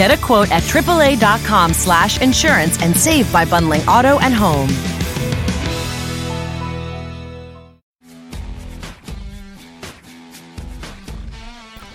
Get a quote at AAA.com slash insurance and save by bundling auto and home.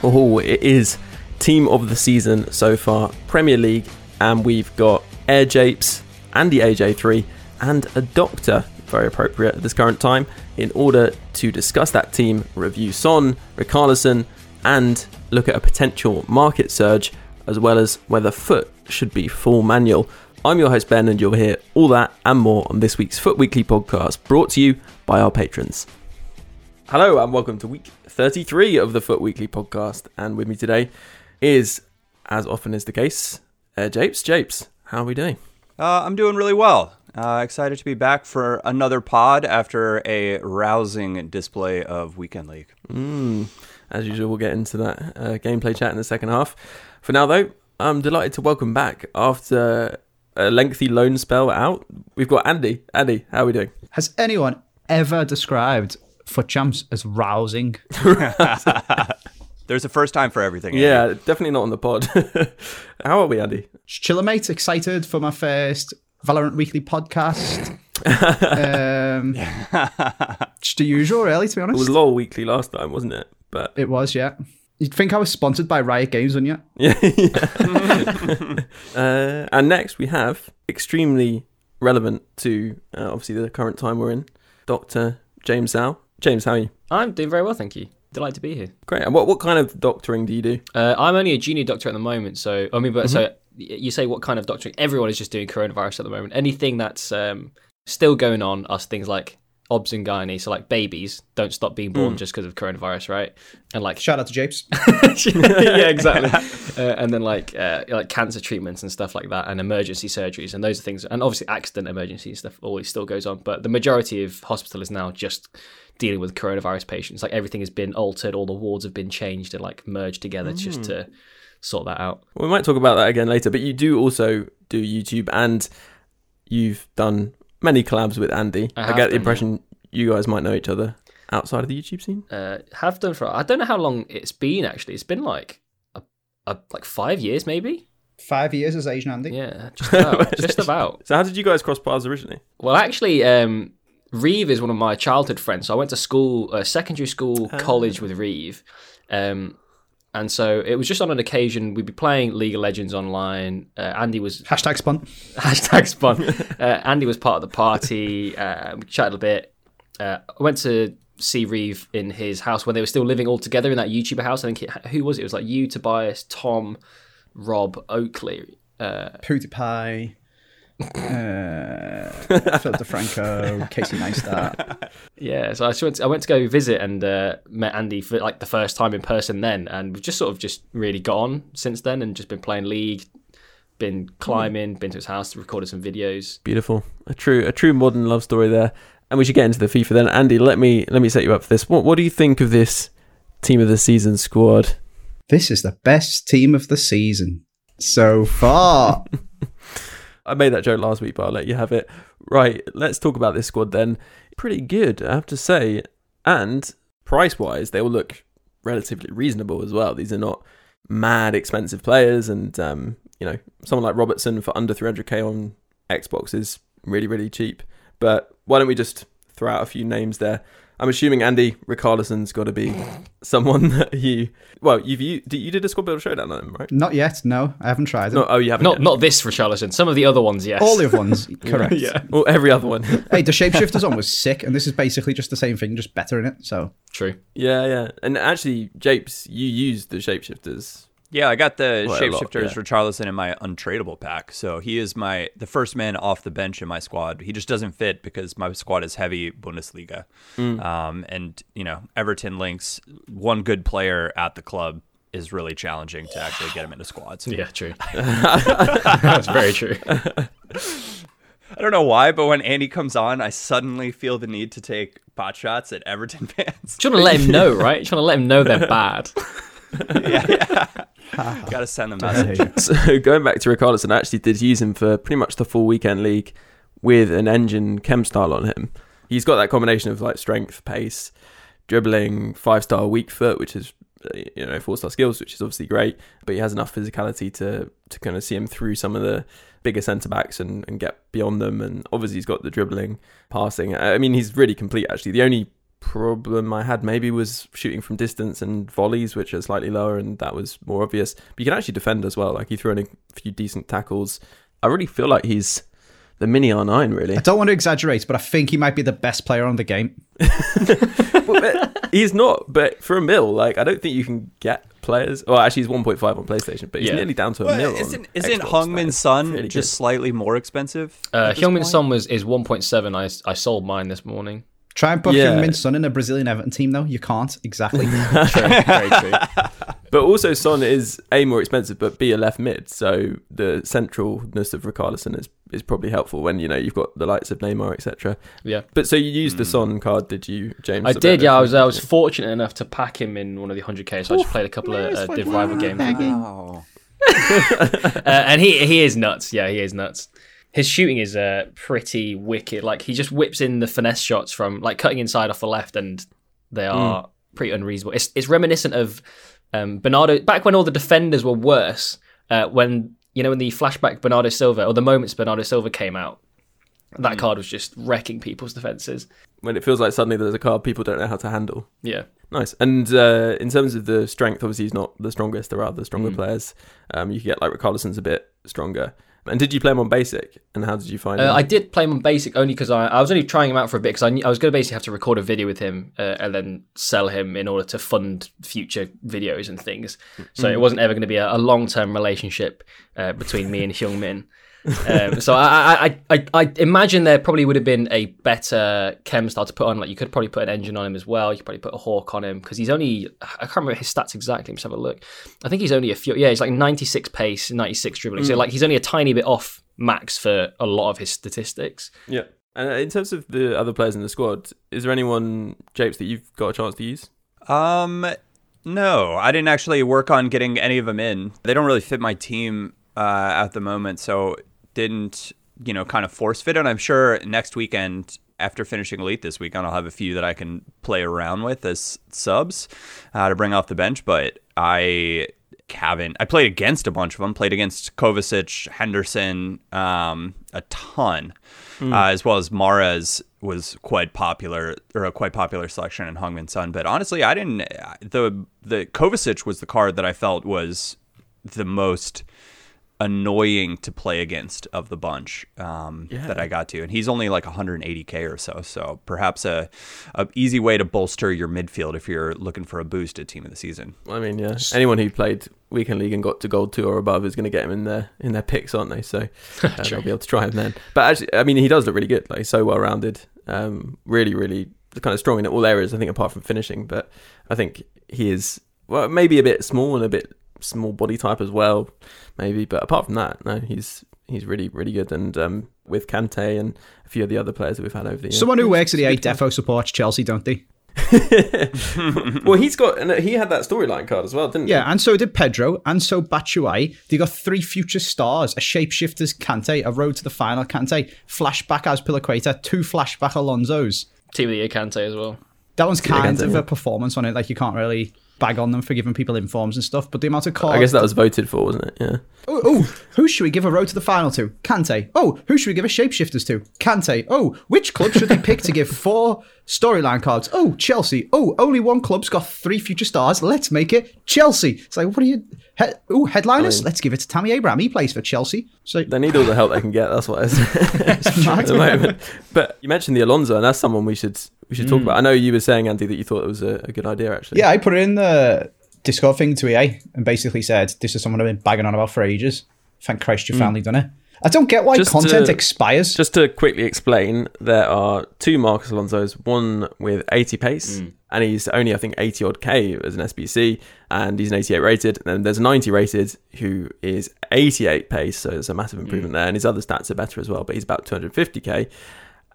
Oh, it is team of the season so far, Premier League, and we've got Air Japes, Andy AJ3, and a doctor, very appropriate at this current time, in order to discuss that team, review Son, Richarlison, and look at a potential market surge, as well as whether FUT should be full manual. I'm your host Ben, and you'll hear all that and more on this week's FUT Weekly podcast, brought to you by our patrons. Hello and welcome to week 33 of the FUT Weekly podcast. And with me today is, as often is the case, uh, Japes. Japes, how are we doing? Uh, I'm doing really well. Uh, excited to be back for another pod after a rousing display of Weekend League. As usual, we'll get into that uh, gameplay chat in the second half. For now, though, I'm delighted to welcome back after a lengthy loan spell out. We've got Andy. Andy, how are we doing? Has anyone ever described FUT champs as rousing? There's a first time for everything. Andy. Yeah, definitely not on the pod. how are we, Andy? Chiller mate, excited for my first Valorant Weekly podcast. um, just the usual, really, to be honest, It honest. was LOL Weekly last time, wasn't it? But It was, yeah. You'd think I was sponsored by Riot Games, wouldn't you? Yeah. yeah. uh, and next we have extremely relevant to uh, obviously the current time we're in, Doctor James Zhao. James, how are you? I'm doing very well, thank you. Delighted to be here. Great. And what what kind of doctoring do you do? Uh, I'm only a junior doctor at the moment, so I mean, but so you say what kind of doctoring? Everyone is just doing coronavirus at the moment. Anything that's um, still going on are things like obs and gynae. So like babies don't stop being born just because of coronavirus, right? And like Shout out to Japes. yeah, exactly. uh, and then like uh, like cancer treatments and stuff like that, and emergency surgeries, and those are things. And obviously, accident emergency stuff always still goes on, but the majority of hospital is now just dealing with coronavirus patients. Like everything has been altered, all the wards have been changed and like merged together just to sort that out. We might talk about that again later, but you do also do YouTube and you've done many collabs with Andy. I I, get the done, impression you guys might know each other outside of the YouTube scene. Uh, have done for I don't know how long it's been actually. It's been like a, a like five years maybe. Five years as Asian Andy. Yeah, just about. just about. So how did you guys cross paths originally? Well, actually, um, Reeve is one of my childhood friends. So I went to school, uh, secondary school, college with Reeve. Um, and so it was just on an occasion we'd be playing League of Legends online. Uh, Andy was Hashtag spun. hashtag spun. uh, Andy was part of the party. Uh, we chatted a bit. Uh, I went to see Reeve in his house when they were still living all together in that YouTuber house. I think it, who was it? It was like you, Tobias, Tom, Rob, Oakley. Uh, PewDiePie. Uh, Philip DeFranco, Casey Neistat. Yeah, so I went. To, I went to go visit and uh, met Andy for like the first time in person then, and we've just sort of just really got on since then, and just been playing League, been climbing, been to his house, recorded some videos. Beautiful. A true a true modern love story there. And we should get into the FIFA then. Andy, let me let me set you up for this. What what do you think of this team of the season squad? This is the best team of the season so far. I made that joke last week, but I'll let you have it. Right, let's talk about this squad then. Pretty good, I have to say. And price wise, they all look relatively reasonable as well. These are not mad expensive players, and um, you know, someone like Robertson for under 300k on Xbox is really, really cheap. But why don't we just throw out a few names there? I'm assuming Andy Richarlison's got to be someone that you. Well, you've you, you did a squad build showdown on him, right? Not yet, no. I haven't tried it. No, oh, you haven't. Not yet. not this for Charlatan. Some of the other ones, yes. All the other ones, correct. yeah, Well, every other one. Hey, the Shapeshifters one was sick, and this is basically just the same thing, just better in it. So true. Yeah, yeah. And actually, Japes, you used the shapeshifters. Yeah, I got the lot, shapeshifters yeah. for Charleston in my untradeable pack. So he is my the first man off the bench in my squad. He just doesn't fit because my squad is heavy Bundesliga. Um, and you know, Everton links one good player at the club is really challenging to actually get him into squads. Yeah, true. That's very true. I don't know why, but when Andy comes on, I suddenly feel the need to take pot shots at Everton fans. Trying to let him know, right? Trying to let him know they're bad. Got to send the message. So going back to Richarlison, I actually did use him for pretty much the full weekend league with an engine chem style on him. He's got that combination of like strength, pace, dribbling, five star weak foot, which is uh, you know four star skills, which is obviously great. But he has enough physicality to to kind of see him through some of the bigger centre backs and, and get beyond them. And obviously he's got the dribbling, passing. I mean he's really complete actually. The only problem I had maybe was shooting from distance and volleys, which are slightly lower, and that was more obvious. But you can actually defend as well. Like he threw in a few decent tackles. I really feel like he's the mini R9, really. I don't want to exaggerate, but I think he might be the best player on the game. but, but he's not. But for a mil, like I don't think you can get players. Well, actually, he's 1.5 on PlayStation, but he's Yeah. nearly down to a Well, mil. isn't isn't Xbox. Heung-Min That is Sun really just good. slightly more expensive? Uh, at this Son was is 1.7. I I sold mine this morning. Try and put Yeah. Heung-Min Son in a Brazilian Everton team, though. You can't. Exactly. True, very true. But also, Son is a more expensive, but b a left mid. So the centralness of Richarlison is is probably helpful when you know you've got the likes of Neymar, etc. Yeah. But so you used the Son card, did you, James? I did, yeah. I was I was fortunate enough to pack him in one of the 100k, so I just played a couple of uh, Div rival games. Oh. uh, and he he is nuts. Yeah, he is nuts. His shooting is uh, pretty wicked. Like he just whips in the finesse shots from like cutting inside off the left, and they are pretty unreasonable. It's it's reminiscent of um, Bernardo back when all the defenders were worse. Uh, when you know when the flashback Bernardo Silva or the moments Bernardo Silva came out, that card was just wrecking people's defenses. when it feels like suddenly there's a card people don't know how to handle. Yeah. Nice. And uh, in terms of the strength, obviously he's not the strongest. There are the stronger Mm. players. Um, you could get like Richarlison's a bit stronger. And did you play him on basic? And how did you find Uh, him? I did play him on basic only because I, I was only trying him out for a bit because I, knew- I was going to basically have to record a video with him uh, and then sell him in order to fund future videos and things. So it wasn't ever going to be a, a long term relationship uh, between me and Heung-Min. Um, so I, I, I, I I imagine there probably would have been a better chem style to put on. Like you could probably put an engine on him as well. You could probably put a hawk on him because he's only I can't remember his stats exactly. Let's have a look. I think he's only a few. Yeah, he's like 96 pace, 96 dribbling. So like he's only a tiny bit off max for a lot of his statistics. yeah. And uh, in terms of the other players in the squad, is there anyone, Japes, that you've got a chance to use? Um, no, I didn't actually work on getting any of them in. They don't really fit my team uh, at the moment, so didn't you know kind of force fit it. I'm sure next weekend. After finishing elite this weekend, I'll have a few that I can play around with as subs uh, to bring off the bench. But I haven't. I played against a bunch of them. Played against Kovacic, Henderson, um, a ton, uh, as well as Mahrez was quite popular or a quite popular selection in Heung-Min Son. But honestly, I didn't. The the Kovacic was the card that I felt was the most annoying to play against of the bunch um, that I got to, and he's only like 180k or so. So perhaps a, a easy way to bolster your midfield if you're looking for a boost at team of the season. I mean, yeah. Anyone who played weekend league and got to gold two or above is going to get him in their in their picks, aren't they? So uh, they'll be able to try him then. But actually, I mean, he does look really good. Like he's so well rounded. Um, really, really kind of strong in all areas. I think apart from finishing, but I think he is well, maybe a bit small and a bit small body type as well, maybe. But apart from that, no, he's he's really, really good. And um, with Kante and a few of the other players that we've had over the years. Someone who works at the A Defo supports Chelsea, don't they? well, he's got and he had that storyline card as well, didn't he? Yeah, and so did Pedro, and so Batshuayi. They got three future stars: a shapeshifter's Kante, a road to the final Kante, flashback Azpilicueta, two flashback Alonsos. Team of the year Kante as well. That one's kind Kante, of yeah. a performance on it. Like you can't really bag on them for giving people informs and stuff. But the amount of cards. I guess that was voted for, wasn't it? Yeah. Oh, oh, who should we give a road to the final to? Kante. Oh, who should we give a shapeshifters to? Kante. Oh, which club should they pick to give four storyline cards? Oh, Chelsea. Oh, only one club's got three future stars. Let's make it Chelsea. It's like, what are you? He- oh, headliners. Let's give it to Tammy Abraham. He plays for Chelsea. So They need all the help they can get. That's what it's at the moment. But you mentioned the Alonso, and that's someone we should we should talk about. I know you were saying Andy that you thought it was a, a good idea. Actually, yeah, I put it in the Discord thing to EA and basically said, "This is someone I've been bagging on about for ages. Thank Christ you mm. finally done it." I don't get why Just content to- expires. Just to quickly explain, there are two Marcos Alonso's, one with 80 pace, hmm. and he's only, I think, 80 odd K as an SBC, and he's an 88 rated. And then there's a 90 rated who is 88 pace, so there's a massive improvement hmm. there, and his other stats are better as well, but he's about 250k.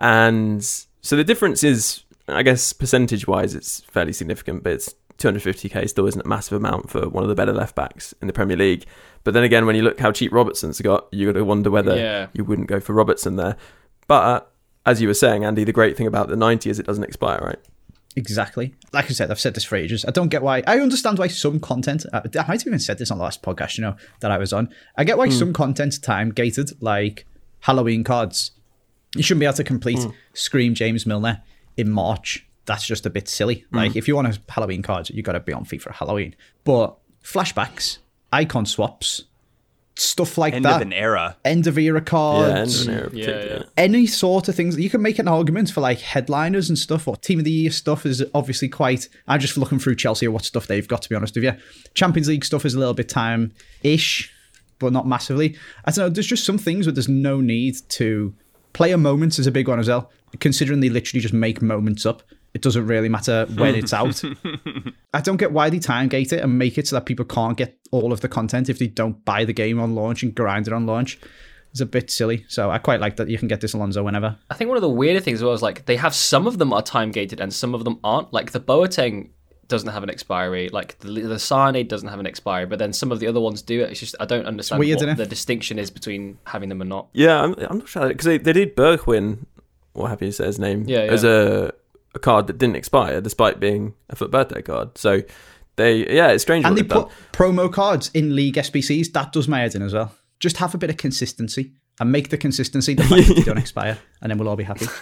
And so the difference is, I guess, percentage wise, it's fairly significant, but it's 250k still isn't a massive amount for one of the better left backs in the Premier League. But then again, when you look how cheap Robertson's got, you got to wonder whether Yeah. you wouldn't go for Robertson there. But uh, as you were saying, Andy, the great thing about the 90 is it doesn't expire, right? Exactly. Like I said, I've said this for ages. I don't get why. I understand why some content. I I might have even said this on the last podcast, you know, that I was on. I get why hmm. some content's time gated, like Halloween cards. You shouldn't be able to complete hmm. Scream James Milner in March. That's just a bit silly. Mm. Like, if you want a Halloween cards, you got to be on FIFA Halloween. But flashbacks, icon swaps, stuff like End that. of an era. End of era Yeah, end of an era Yeah, yeah. any sort of things you can make an argument for like headliners and stuff or team of the year stuff is obviously quite i'm just looking through chelsea at what stuff they've got to be honest with you champions league stuff is a little bit time ish but not massively i don't know there's just some things where there's no need to player moments is a big one as well considering they literally just make moments up it doesn't really matter when it's out I don't get why they time gate it and make it so that people can't get all of the content if they don't buy the game on launch and grind it on launch. It's a bit silly. So I quite like that you can get this Alonso whenever. I think one of the weirder things as well is like they have some of them are time gated and some of them aren't. Like the Boateng doesn't have an expiry. Like the the Sane doesn't have an expiry, but then some of the other ones do. It's just I don't understand weird, what the distinction is between having them and not. Yeah, I'm, I'm not sure because they, they did Bergwijn, what have you say his name, Yeah, yeah. as a, a card that didn't expire despite being a FUT birthday card. So they, yeah, it's strange. And they they've done. put promo cards in league SBCs. That does my head in as well. Just have a bit of consistency and make the consistency the fact that they don't expire, and then we'll all be happy.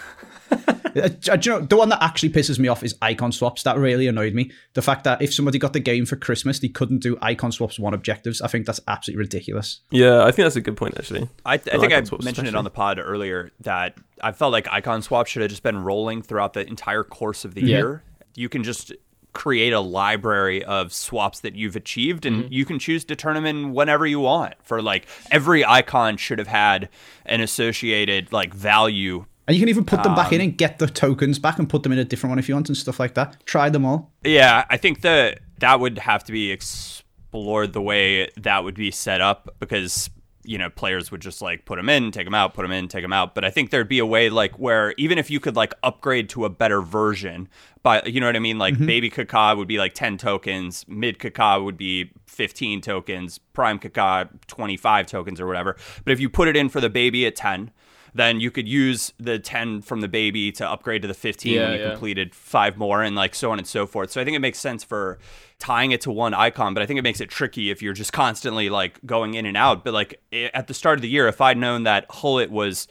Uh, do you know, the one that actually pisses me off is icon swaps. That really annoyed me. The fact that if somebody got the game for Christmas, they couldn't do icon swaps one objectives. I think that's absolutely ridiculous. Yeah, I think that's a good point actually. I, I think I icon swaps mentioned it on the pod earlier that I felt like icon swaps should have just been rolling throughout the entire course of the Yeah. year. You can just create a library of swaps that you've achieved and Mm-hmm. you can choose to turn them in whenever you want for like every icon should have had an associated like value And you can even put them back Um, in and get the tokens back and put them in a different one if you want and stuff like that. Try them all. Yeah, I think that that would have to be explored the way that would be set up because you know players would just like put them in, take them out, put them in, take them out. But I think there'd be a way like where even if you could like upgrade to a better version, by you know what I mean, like baby Kaká would be like ten tokens, mid Kaká would be fifteen tokens, prime twenty five tokens or whatever. But if you put it in for the baby at ten. Then you could use the 10 from the baby to upgrade to the 15 Yeah, when you yeah. completed five more and like so on and so forth. So I think it makes sense for tying it to one icon, but I think it makes it tricky if you're just constantly like going in and out. But like at the start of the year, if I'd known that Gullit was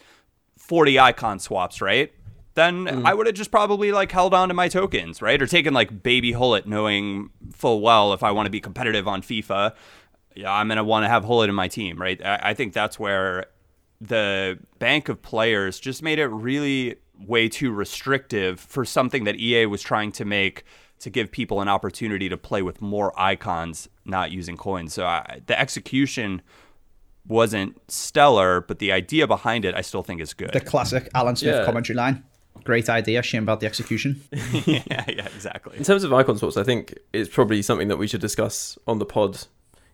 40 icon swaps, right? Then Mm. I would have just probably like held on to my tokens, right? Or taken like baby Gullit, knowing full well if I want to be competitive on FIFA, yeah, I'm gonna want to have Gullit in my team, right? I, I think that's where the bank of players just made it really way too restrictive for something that EA was trying to make to give people an opportunity to play with more icons, not using coins. So I, the execution wasn't stellar, but the idea behind it, I still think is good. The classic Alan Smith Yeah. commentary line. Great idea. Shame about the execution. yeah, yeah, exactly. In terms of icon swaps, I think it's probably something that we should discuss on the pod,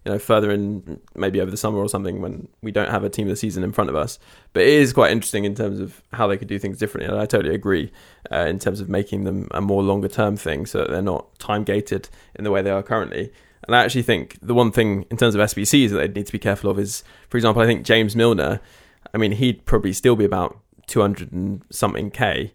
you know, further in maybe over the summer or something when we don't have a team of the season in front of us. But it is quite interesting in terms of how they could do things differently, and I totally agree uh, in terms of making them a more longer term thing so that they're not time gated in the way they are currently. And I actually think the one thing in terms of SBCs that they need to be careful of is, for example, I think James Milner. I mean, he'd probably still be about two hundred and something k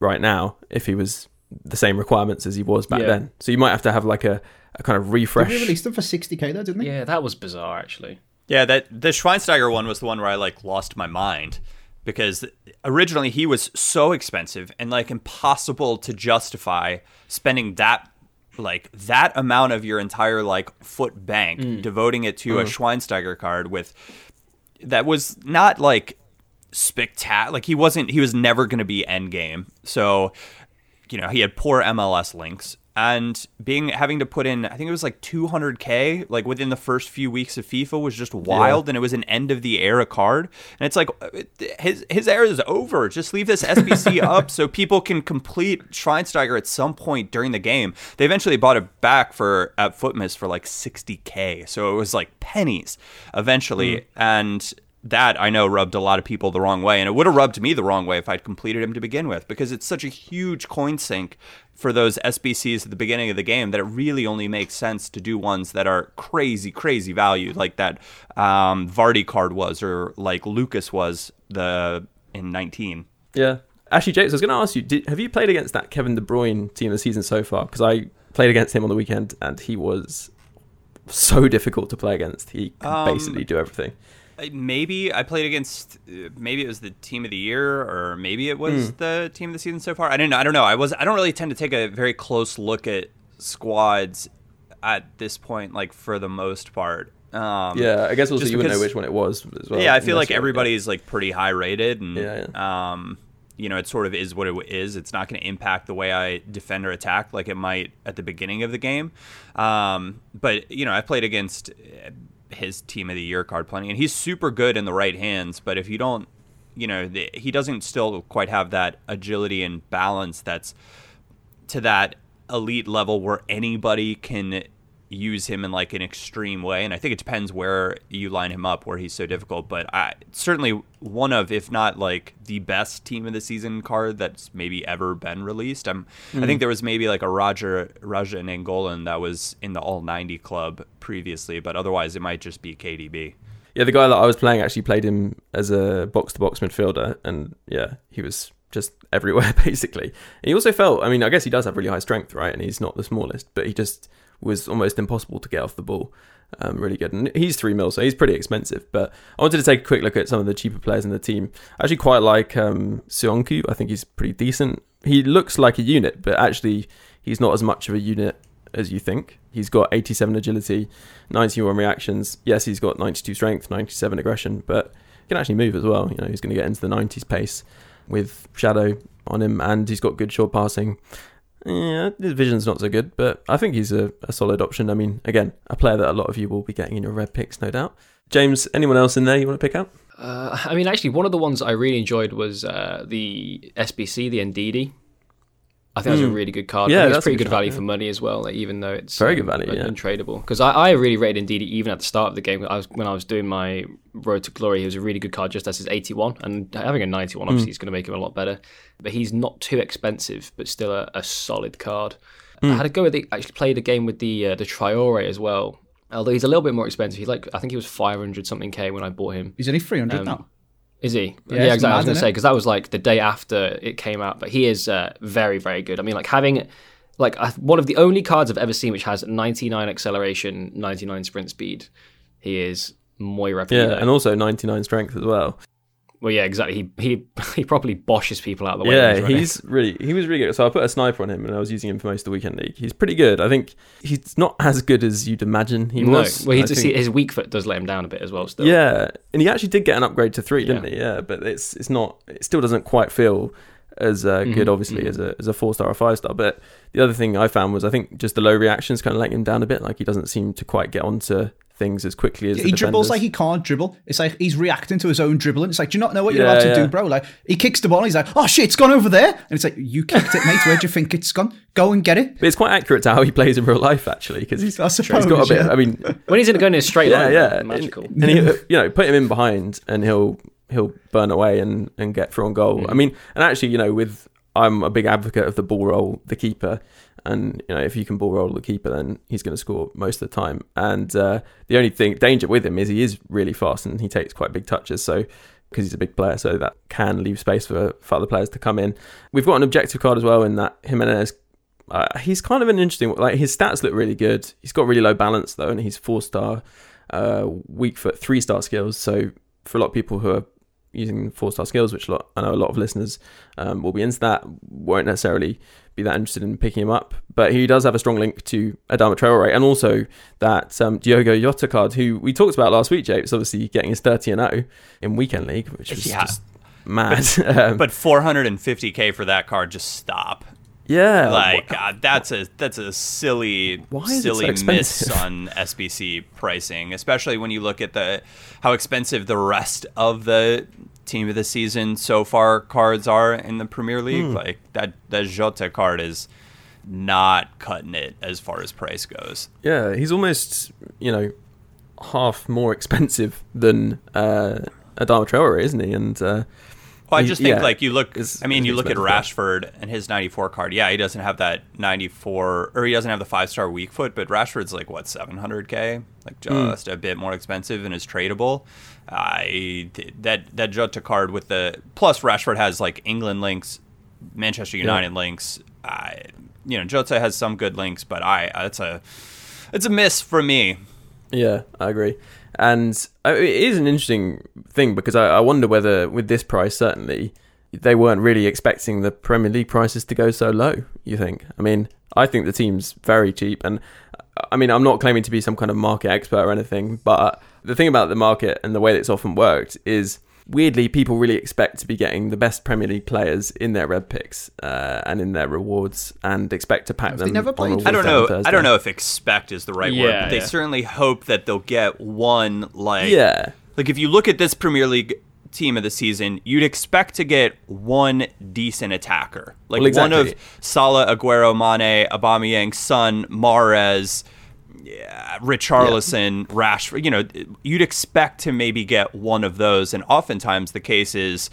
right now if he was the same requirements as he was back Yeah. then. So you might have to have like a, a kind of refresh. They refresh. released them for 60k though, didn't they? Yeah, that was bizarre actually. Yeah, that the Schweinsteiger one was the one where I like lost my mind because originally he was so expensive and like impossible to justify spending that like that amount of your entire like FUT bank mm. devoting it to a uh-huh. Schweinsteiger card with that was not like spectacular like he wasn't he was never going to be end game so you know he had poor MLS links and being having to put in I think it was like 200k like within the first few weeks of FIFA was just wild and it was an end of the era card. And it's like uh, his his era is over. Just leave this SBC up so people can complete Schweinsteiger at some point during the game. They eventually bought it back for at FUTmas for like 60k so it was like pennies eventually. And that I know rubbed a lot of people the wrong way, and it would have rubbed me the wrong way if I'd completed him to begin with, because it's such a huge coin sink for those SBCs at the beginning of the game that it really only makes sense to do ones that are crazy, crazy value, like that um, Vardy card was, or like Lucas was the in 19. Yeah. Actually, James, I was going to ask you, did, have you played against that Kevin De Bruyne team of the season so far? Because I played against him on the weekend, and he was so difficult to play against. He could Um, basically do everything. Uh, Maybe I played against. uh, Maybe it was the team of the year, or maybe it was the team of the season so far. I didn't. I don't know. I was. I don't really tend to take a very close look at squads at this point. Like for the most part. Um, Yeah, I guess also just you wouldn't know which one it was as well. yeah, I feel like everybody's like pretty high rated, and Yeah, um, you know, it sort of is what it is. It's not going to impact the way I defend or attack like it might at the beginning of the game. Um, but you know, I played against his team of the year card plenty, and he's super good in the right hands. But if you don't, you know, the, he doesn't still quite have that agility and balance that's to that elite level where anybody can use him in like an extreme way and i think it depends where you line him up where he's so difficult but i certainly one of if not like the best team of the season card that's maybe ever been released i'm i think mm-hmm. there was maybe like a roger raja and angolan that was in the all 90 club previously but otherwise it might just be kdb Yeah, the guy that I was playing actually played him as a box to box midfielder, and yeah, he was just everywhere basically. And he also felt, I mean, I guess he does have really high strength, right? And he's not the smallest, but he just was almost impossible to get off the ball. Um, really good, and he's three mil, so he's pretty expensive. But I wanted to take a quick look at some of the cheaper players in the team. I actually quite like um, Söyüncü. I think he's pretty decent. He looks like a unit, but actually he's not as much of a unit as you think. He's got 87 agility, 91 reactions. Yes, he's got 92 strength, 97 aggression, but he can actually move as well. You know, he's going to get into the 90s pace with Shadow on him, and he's got good short passing. Yeah, his vision's not so good, but I think he's a, a solid option. I mean, again, a player that a lot of you will be getting in your red picks, no doubt. James, anyone else in there you want to pick out? Uh, I mean, actually, one of the ones I really enjoyed was uh, the SBC, the Ndidi. I think that's a really good card. Hmm. Yeah, that's it's pretty good good shout, value yeah. for money as well, like, even though it's Very good value, un- yeah. untradeable. Because I, I really rated Ndidi even at the start of the game. I was when I was doing my Road to Glory, he was a really good card just as his 81, and having a 91 Hmm. obviously is going to make him a lot better. But he's not too expensive, but still a, a solid card. Hmm. I had a go with the, actually played a game with the uh, the Traore as well. Although he's a little bit more expensive, he's like I think he was 500 something k when I bought him. He's only 300 Um, now. Is he? Yeah, Yeah, it's exactly. I was going to say because that was like the day after it came out. But he is uh, very, very good. I mean, like having like I- one of the only cards I've ever seen which has 99 acceleration, 99 sprint speed. He is muy Yeah, and also 99 strength as well. Well, yeah, exactly. He he he probably boshes people out of the way. Yeah, running. he's really he was really good. So I put a sniper on him, and I was using him for most of the weekend league. He's pretty good. I think he's not as good as you'd imagine he no. was. Well, he just, think- his weak foot does let him down a bit as well. Still, yeah, and he actually did get an upgrade to three, didn't Yeah. he? Yeah, but it's it's not. It still doesn't quite feel as uh, Mm-hmm, good, obviously, as a as a four star or five star. But the other thing I found was I think just the low reactions kind of let him down a bit. Like he doesn't seem to quite get onto things as quickly as he the dribbles defenders. like he can't dribble. It's like he's reacting to his own dribbling. It's like, do you not know what you're Yeah, allowed to yeah. do, bro? Like he kicks the ball, and he's like, oh shit, it's gone over there, and it's like, you kicked it, mate. Where do you think it's gone? Go and get it. But it's quite accurate to how he plays in real life, actually, because he's, I he's suppose, got a bit. I mean, when he's in going in a straight yeah, line, yeah, magical. And, and he, you know, put him in behind, and he'll he'll burn away and and get through on goal. Mm. I mean, and actually, you know, with I'm a big advocate of the ball roll, the keeper, and you know, if you can ball roll the keeper, then he's going to score most of the time. And uh, the only thing danger with him is he is really fast and he takes quite big touches. So. Because he's a big player, so that can leave space for, for other players to come in. We've got an objective card as well in that Jimenez uh, he's kind of an interesting like his stats look really good he's got really low balance though and he's four star uh weak foot three star skills so for a lot of people who are using four star skills which lot i know a lot of listeners um, will be into that won't necessarily be that interested in picking him up. But he does have a strong link to adama traore and also that um, diogo Jota card who we talked about last week japes obviously getting his 30 and 0 in weekend league which was Yeah. just mad. Um, but 450k for that card just stop. Yeah, Like uh, that's a that's a silly is it so silly miss on SBC pricing, especially when you look at the how expensive the rest of the team of the season so far cards are in the Premier League. Hmm. Like that that Jota card is not cutting it as far as price goes. yeah, he's almost you know half more expensive than uh, Adama Traore, isn't he? And uh, Well, I just think yeah, like you look. is- I mean, you look at. Rashford and his 94 card. Yeah, he doesn't have that 94, or he doesn't have the five star weak foot. But Rashford's like what 700k, like Hmm. just a bit more expensive and is tradable. I that that Jota card with the plus Rashford has like England links, Manchester United links. I you know Jota has some good links, but I that's a it's a miss for me. Yeah, I agree. And uh, it is an interesting thing because I, I wonder whether, with this price, certainly, they weren't really expecting the Premier League prices to go so low. You think? I mean, I think the team's very cheap, and I mean, I'm not claiming to be some kind of market expert or anything, but the thing about the market and the way that it's often worked is weirdly people really expect to be getting the best Premier League players in their red picks uh, and in their rewards, and expect to pack Have they them. never on played a I don't know. and I don't know if expect is the right word, Yeah, but they yeah. certainly hope that they'll get one like Yeah. Like if you look at this Premier League team of the season, you'd expect to get one decent attacker, like Well, one of Salah, Aguero, Mane, Aubameyang, Son, Mahrez, yeah, Richarlison, Rashford. You know, you'd expect to maybe get one of those, and oftentimes the case is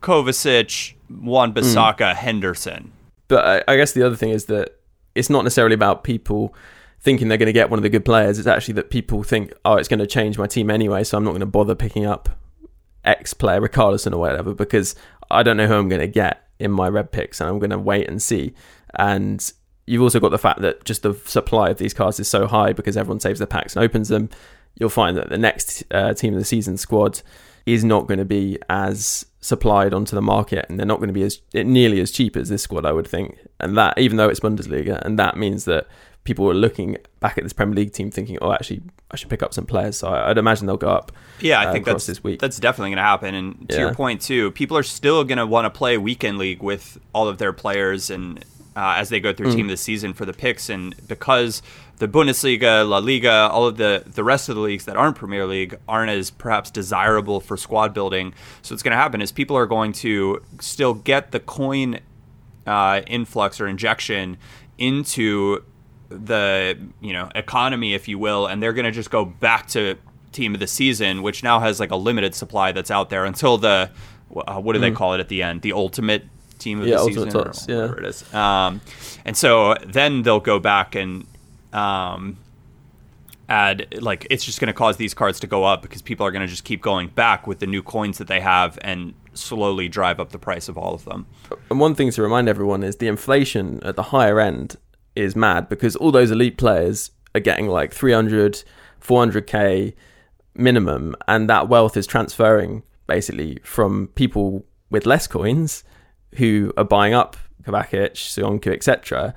Kovacic, Juan hmm. Bissaka, Henderson. But I, I guess the other thing is that it's not necessarily about people thinking they're going to get one of the good players. It's actually that people think, oh, it's going to change my team anyway, so I'm not going to bother picking up X player, Richarlison or whatever, because I don't know who I'm going to get in my red picks, and I'm going to wait and see. And you've also got the fact that just the supply of these cards is so high because everyone saves their packs and opens them. You'll find that the next uh, team of the season squad is not going to be as supplied onto the market, and they're not going to be as nearly as cheap as this squad, I would think. And that, even though it's Bundesliga, and that means that people are looking back at this Premier League team thinking, "Oh, actually, I should pick up some players." So I'd imagine they'll go up. Yeah, I uh, think that's this week. that's definitely going to happen. And to Yeah. your point too, people are still going to want to play weekend league with all of their players and uh, as they go Mm. through team of the season for the picks. And because the Bundesliga, La Liga, all of the the rest of the leagues that aren't Premier League aren't as perhaps desirable for squad building. So what's going to happen is people are going to still get the coin uh, influx or injection into the you know economy, if you will, and they're going to just go back to team of the season, which now has like a limited supply that's out there until the uh, what do they call it at the end? The ultimate team of Yeah, the season, or Tots, yeah. whatever it is. Um, and so then they'll go back and um, add like it's just going to cause these cards to go up because people are going to just keep going back with the new coins that they have and slowly drive up the price of all of them. And one thing to remind everyone is the inflation at the higher end is mad because all those elite players are getting like 300, 400k minimum, and that wealth is transferring basically from people with less coins who are buying up Kovacic, Söyüncü, etc.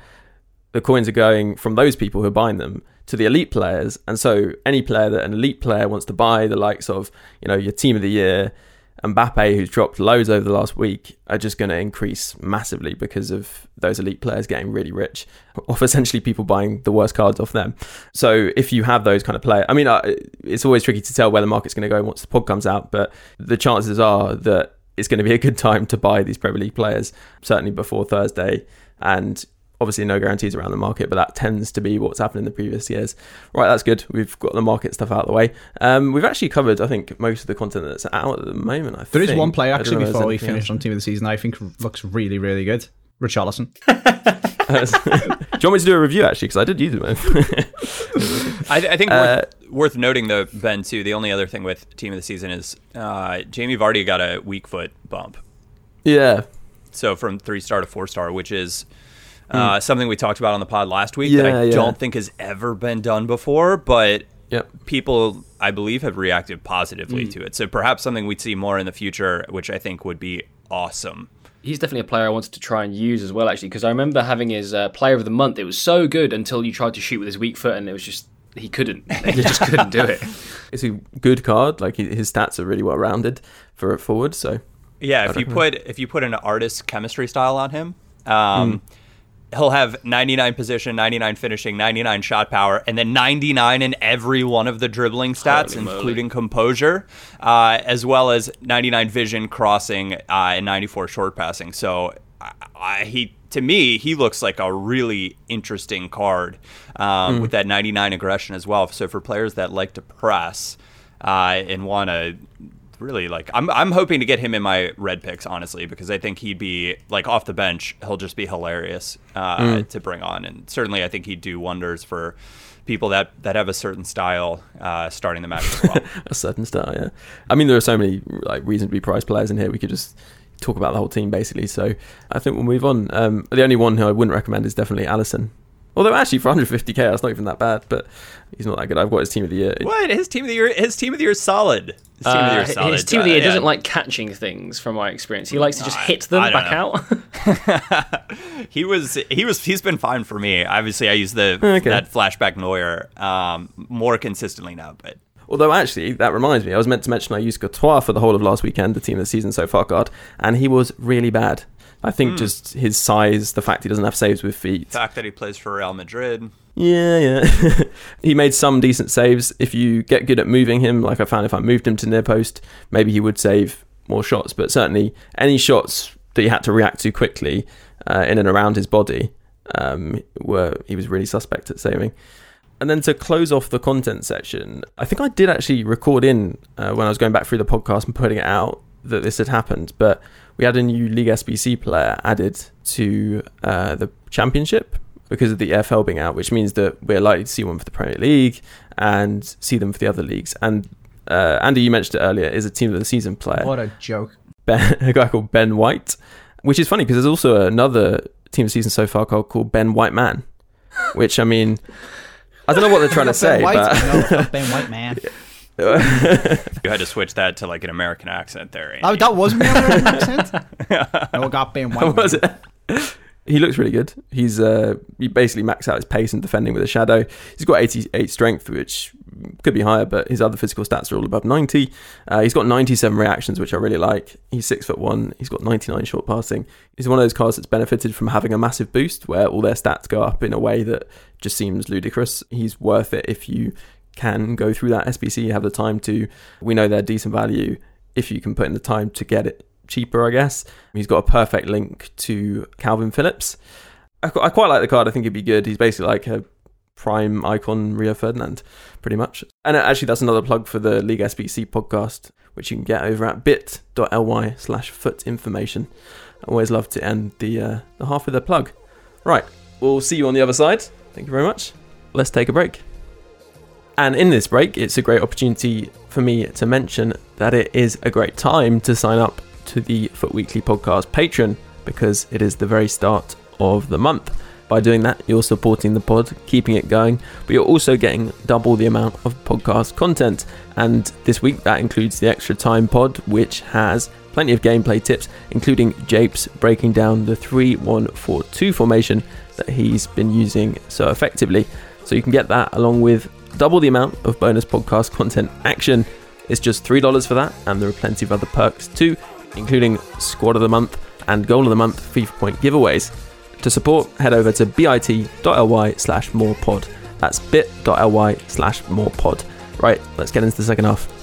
The coins are going from those people who are buying them to the elite players, and so any player that an elite player wants to buy, the likes of you know your team of the year, Mbappe, who's dropped loads over the last week, are just going to increase massively because of those elite players getting really rich, off essentially people buying the worst cards off them. So if you have those kind of players, I mean, uh, it's always tricky to tell where the market's going to go once the pod comes out, but the chances are that it's going to be a good time to buy these Premier League players, certainly before Thursday. And obviously, no guarantees around the market, but that tends to be what's happened in the previous years. Right, that's good. We've got the market stuff out of the way. Um, we've actually covered, I think, most of the content that's out at the moment. I think There is one player actually before we finish on team of the season. I think looks really, really good. Richarlison. do you want me to do a review actually? Because I did use it. I, I think Uh, worth, worth noting though, Ben, too. The only other thing with team of the season is uh, Jamie Vardy got a weak foot bump, yeah, so from three star to four star, which is uh, something we talked about on the pod last week that. Yeah, I yeah. don't think has ever been done before, but yep. people I believe have reacted positively to it. So perhaps something we'd see more in the future, which I think would be awesome. He's definitely a player I wanted to try and use as well, actually, because I remember having his uh, player of the month. It was so good until you tried to shoot with his weak foot, and it was just he couldn't. He just couldn't do it. It's a good card. Like his stats are really well rounded for a forward. So Yeah, if you put if you put an artist chemistry style on him, um, he'll have 99 position, 99 finishing, 99 shot power, and then 99 in every one of the dribbling stats, Holy moly. including composure, uh, as well as 99 vision, crossing, uh, and 94 short passing. So I, I, he, to me, he looks like a really interesting card um, with that 99 aggression as well. So for players that like to press uh, and want to really like I'm I'm hoping to get him in my red picks honestly because I think he'd be like off the bench he'll just be hilarious uh, to bring on and certainly I think he'd do wonders for people that that have a certain style uh, starting the match as well. a certain style. Yeah, I mean there are so many like reasonably priced players in here. We could just talk about the whole team basically. So I think we'll move on. Um, the only one who I wouldn't recommend is definitely Alisson. Although actually for 150k, that's not even that bad. But he's not that good. I've got his team of the year. what his team of the year? His team of the year is solid. His team of the year Uh, solid. his team of the year Uh, yeah. doesn't like catching things, from my experience. He likes to just hit them back know. out. he was he was he's been fine for me. Obviously, I use the Okay. that flashback Neuer um, more consistently now, but. Although actually, that reminds me, I was meant to mention I used Courtois for the whole of last weekend, the team of the season so far card, and he was really bad. I think Hmm. just his size, the fact he doesn't have saves with feet. the fact that he plays for Real Madrid. Yeah, yeah. he made some decent saves. If you get good at moving him, like I found if I moved him to near post, maybe he would save more shots. But certainly, any shots that he had to react to quickly uh, in and around his body, um, were he was really suspect at saving. And then to close off the content section, I think I did actually record in uh, when I was going back through the podcast and putting it out that this had happened. But we had a new League SBC player added to uh, the championship because of the EFL being out, which means that we're likely to see one for the Premier League and see them for the other leagues. And uh, Andy, you mentioned it earlier, is a team of the season player What a joke. ben, a guy called Ben White, which is funny because there's also another team of the season so far called, called Ben White Man, which I mean, I don't know what they're trying to say, White, but no, Ben White, man. You had to switch that to like an American accent there. Oh, Andy. that was my American accent. No, I got Ben White. was it? he looks really good. He's uh, he basically maxed out his pace and defending with a shadow. He's got 88 strength, which could be higher, but his other physical stats are all above 90. Uh, he's got 97 reactions, which I really like. He's six foot one. He's got 99 short passing. He's one of those cards that's benefited from having a massive boost, where all their stats go up in a way that just seems ludicrous. He's worth it if you can go through that SBC. Have the time to. We know they're decent value if you can put in the time to get it cheaper, I guess. He's got a perfect link to Kalvin Phillips. I, quite like the card. I think it'd be good. He's basically like a prime icon Rio Ferdinand, pretty much. And actually, that's another plug for the League SBC podcast, which you can get over at bit.ly slash foot information. I always love to end the, uh, the half with a plug. Right, we'll see you on the other side. Thank you very much. Let's take a break. And in this break, it's a great opportunity for me to mention that it is a great time to sign up to the FUT Weekly Podcast Patreon because it is the very start of the month. By doing that, you're supporting the pod, keeping it going, but you're also getting double the amount of podcast content. And this week, that includes the Extra Time pod, which has plenty of gameplay tips, including Japes breaking down the 3 1 4 2 formation that he's been using so effectively. So you can get that along with double the amount of bonus podcast content action. It's just $3 for that, and there are plenty of other perks too, including Squad of the Month and Goal of the Month FIFA point giveaways. To support, head over to bit.ly slash morepod. That's bit.ly slash morepod. Right, let's get into the second half.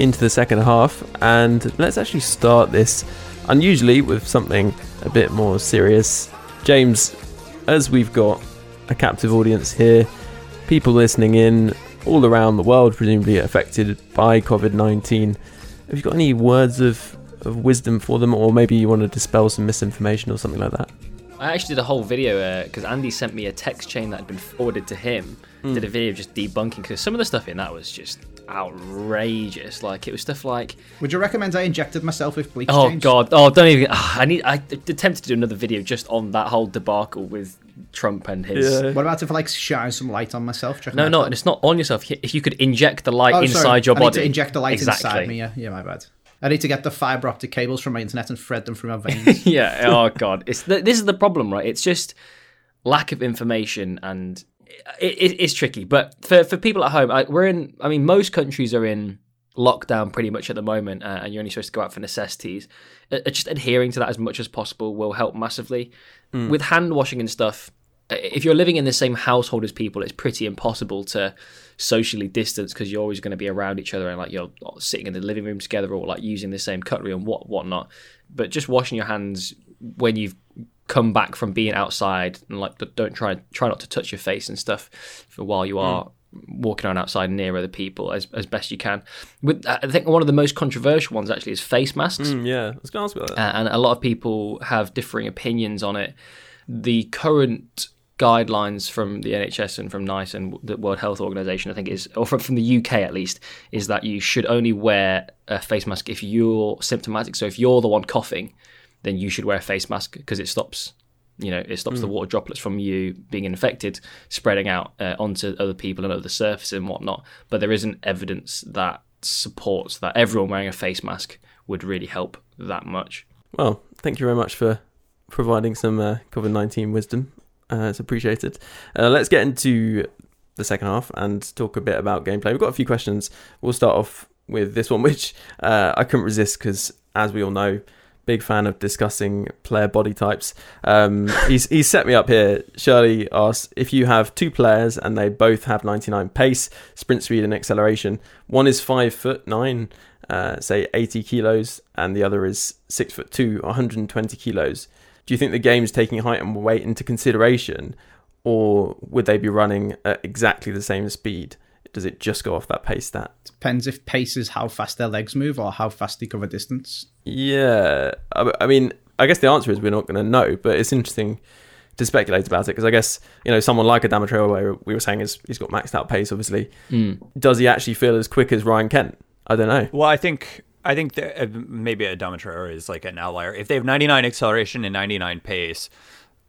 into the second half, and let's actually start this unusually with something a bit more serious. James, as we've got a captive audience here, people listening in all around the world, presumably affected by COVID 19, have you got any words of, of wisdom for them, or maybe you want to dispel some misinformation or something like that? I actually did a whole video uh, because Andy sent me a text chain that had been forwarded to him did hmm. a video just debunking because some of the stuff in that was just outrageous. Like it was stuff like, Would you recommend I injected myself with bleach? oh James? god, oh don't even. ah, I need. I attempted to do another video just on that whole debacle with Trump and his. Yeah. What about if I like shine some light on myself? Check No, no, and it's not on yourself. If you could inject the light Oh, inside sorry. your I need body, to inject the light exactly. inside me. Yeah, yeah, my bad. I need to get the fiber optic cables from my internet and thread them through my veins. yeah. Oh god, it's th- this is the problem, right? It's just lack of information, and it, it, it's tricky. But for for people at home, I, we're in. I mean, most countries are in lockdown pretty much at the moment, uh, and you're only supposed to go out for necessities. Uh, uh, just adhering to that as much as possible will help massively. With hand washing and stuff, if you're living in the same household as people, it's pretty impossible to socially distance because you're always going to be around each other and like you're sitting in the living room together or like using the same cutlery and what whatnot. But just washing your hands when you've come back from being outside and like don't try try not to touch your face and stuff for while you are walking around outside near other people as, as best you can. With I think one of the most controversial ones actually is face masks Mm, yeah, I was going to ask about that. uh, and a lot of people have differing opinions on it. The current guidelines from the NHS and from NICE and the World Health Organization, I think, is or from, from the UK at least, is that you should only wear a face mask if you're symptomatic. So if you're the one coughing, then you should wear a face mask because it stops. You know, it stops the water droplets from you being infected spreading out uh, onto other people and other surfaces and whatnot. But there isn't evidence that supports that everyone wearing a face mask would really help that much. Well, thank you very much for providing some uh, COVID 19 wisdom. Uh, it's appreciated. Uh, let's get into the second half and talk a bit about gameplay. We've got a few questions. We'll start off with this one, which uh, I couldn't resist because, as we all know, big fan of discussing player body types. Um, he's, he's set me up here. Shirley asks if you have two players and they both have 99 pace, sprint speed, and acceleration. One is five foot nine, uh, say 80 kilos, and the other is six foot two, 120 kilos. Do you think the game's taking height and weight into consideration, or would they be running at exactly the same speed? Does it just go off that pace stat? Depends if pace is how fast their legs move or how fast they cover distance. Yeah, I, I mean, I guess the answer is we're not going to know, but it's interesting to speculate about it because I guess you know someone like Adama Traore, where we were saying is he's got maxed out pace. Obviously, does he actually feel as quick as Ryan Kent? I don't know. Well, I think I think that uh, maybe Adama Traore is like an outlier. If they have 99 acceleration and 99 pace,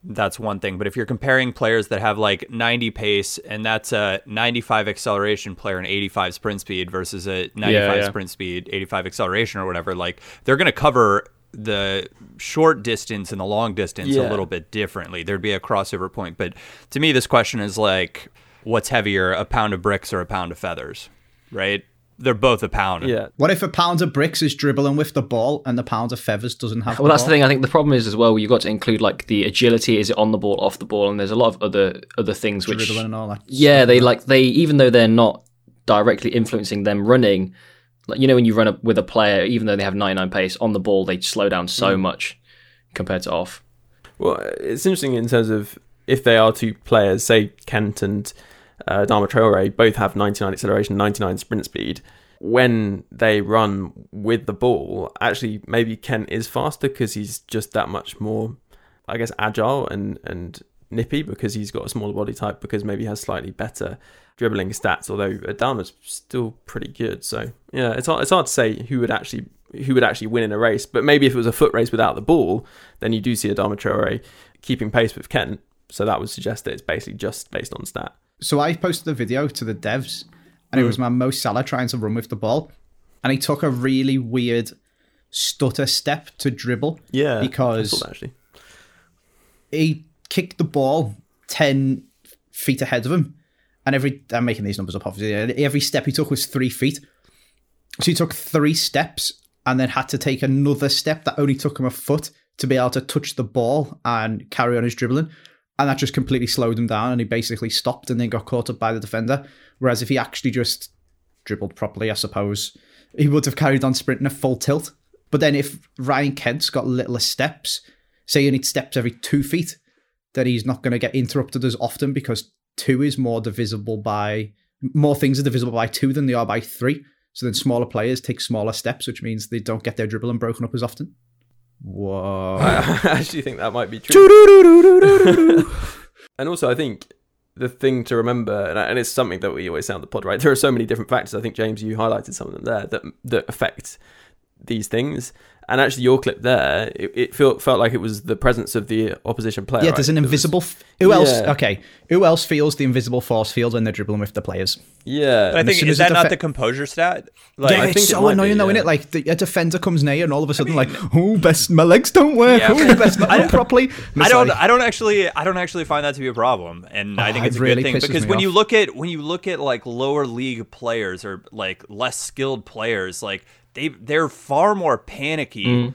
that's one thing. But if you're comparing players that have like 90 pace and that's a 95 acceleration player and 85 sprint speed versus a 95 yeah. sprint speed, 85 acceleration or whatever, like they're going to cover the short distance and the long distance Yeah. a little bit differently. There'd be a crossover point. But to me, this question is like, what's heavier, a pound of bricks or a pound of feathers, right? They're both a pound. Yeah, What if a pound of bricks is dribbling with the ball and the pound of feathers doesn't have Well, the that's the thing. I think the problem is as well. You've got to include like the agility. Is it on the ball, off the ball? And there's a lot of other other things which, Dribbling and all that. yeah, they like they even though they're not directly influencing them running. Like you know, when you run up with a player, even though they have 99 pace on the ball, they slow down so mm. much compared to off. Well, it's interesting in terms of if they are two players, say Kent and uh, Adama Traore, both have 99 acceleration, 99 sprint speed. When they run with the ball, actually, maybe Kent is faster because he's just that much more, I guess, agile and, and nippy because he's got a smaller body type because maybe he has slightly better dribbling stats. Although Adama's still pretty good, so yeah, it's hard, it's hard to say who would actually who would actually win in a race. But maybe if it was a foot race without the ball, then you do see Adama Traore keeping pace with Kent. So that would suggest that it's basically just based on stat. So I posted a video to the devs, and it was my Mo Salah trying to run with the ball, and he took a really weird stutter step to dribble. Yeah, because actually. he kicked the ball 10 feet ahead of him. And every, I'm making these numbers up, obviously. Every step he took was three feet. So he took three steps and then had to take another step that only took him a foot to be able to touch the ball and carry on his dribbling. And that just completely slowed him down and he basically stopped and then got caught up by the defender. Whereas if he actually just dribbled properly, I suppose, he would have carried on sprinting at full tilt. But then if Ryan Kent's got littler steps, say he needs steps every two feet, then he's not going to get interrupted as often because two is more divisible by more things are divisible by two than they are by three. So then smaller players take smaller steps, which means they don't get their dribbling broken up as often. Whoa. I actually think that might be true. and also, I think the thing to remember, and, it's something that we always say on the pod, right? There are so many different factors. I think James, you highlighted some of them there that that affect these things. And actually, your clip there, it, it felt felt like it was the presence of the opposition player. Yeah, right? there's an That was- invisible. F- who else? Yeah. Okay, who else feels the invisible force field when they're dribbling with the players? yeah, But I think is as a that not the composure stat? Like, yeah, I it's think it so might annoying be, though, yeah. isn't it? Like the, a defender comes near, and all of a sudden, like, oh, best my legs don't work. Yeah, oh, but- best not run properly. I don't. like- I don't actually. I don't actually find that to be a problem, and oh, I Oh, think it it's a really good thing because me when you look at when you look at like lower league players or like less skilled players, like they they're far more panicky. Mm.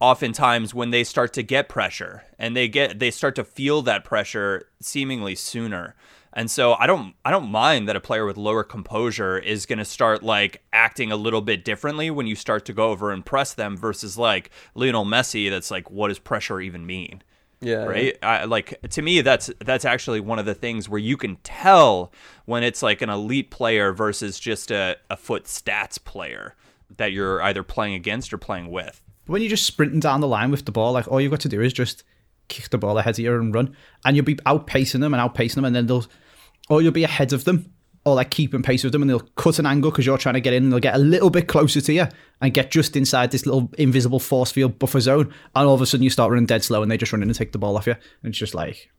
Oftentimes, when they start to get pressure and they get they start to feel that pressure seemingly sooner. And so I don't I don't mind that a player with lower composure is going to start like acting a little bit differently when you start to go over and press them versus like Lionel Messi that's like what does pressure even mean? yeah, right I, like to me that's that's actually one of the things where you can tell when it's like an elite player versus just a, a foot stats player that you're either playing against or playing with when you're just sprinting down the line with the ball, like all you've got to do is just kick the ball ahead of you and run, and you'll be outpacing them and outpacing them, and then they'll, or you'll be ahead of them, or like keeping pace with them, and they'll cut an angle because you're trying to get in, and they'll get a little bit closer to you and get just inside this little invisible force field buffer zone, and all of a sudden you start running dead slow, and they just run in and take the ball off you, and it's just like,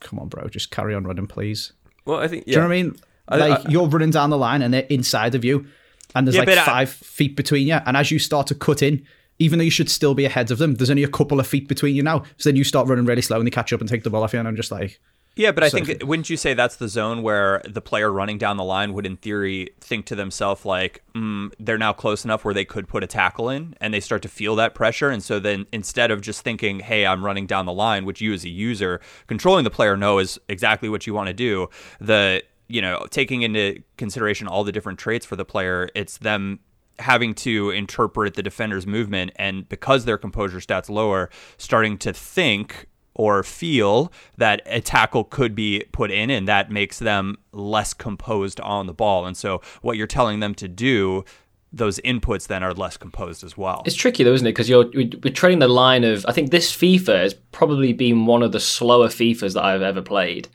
come on, bro, just carry on running, please. Well, I think yeah. Do you know what I mean? I- Like I- you're running down the line and they're inside of you, and there's Yeah, like I- five feet between you. And as you start to cut in, even though you should still be ahead of them, there's only a couple of feet between you now. So then you start running really slow and they catch up and take the ball off you. And I'm just like, yeah but i So- think wouldn't you say that's the zone where the player running down the line would in theory think to themselves like mm, they're now close enough where they could put a tackle in and they start to feel that pressure and so then instead of just thinking hey i'm running down the line which you as a user controlling the player know is exactly what you want to do the you know taking into consideration all the different traits for the player it's them having to interpret the defender's movement and because their composure stats lower starting to think or feel that a tackle could be put in and that makes them less composed on the ball and so what you're telling them to do those inputs then are less composed as well It's tricky though, isn't it? Because you're we're treading the line of. I think this FIFA has probably been one of the slower FIFAs that I've ever played,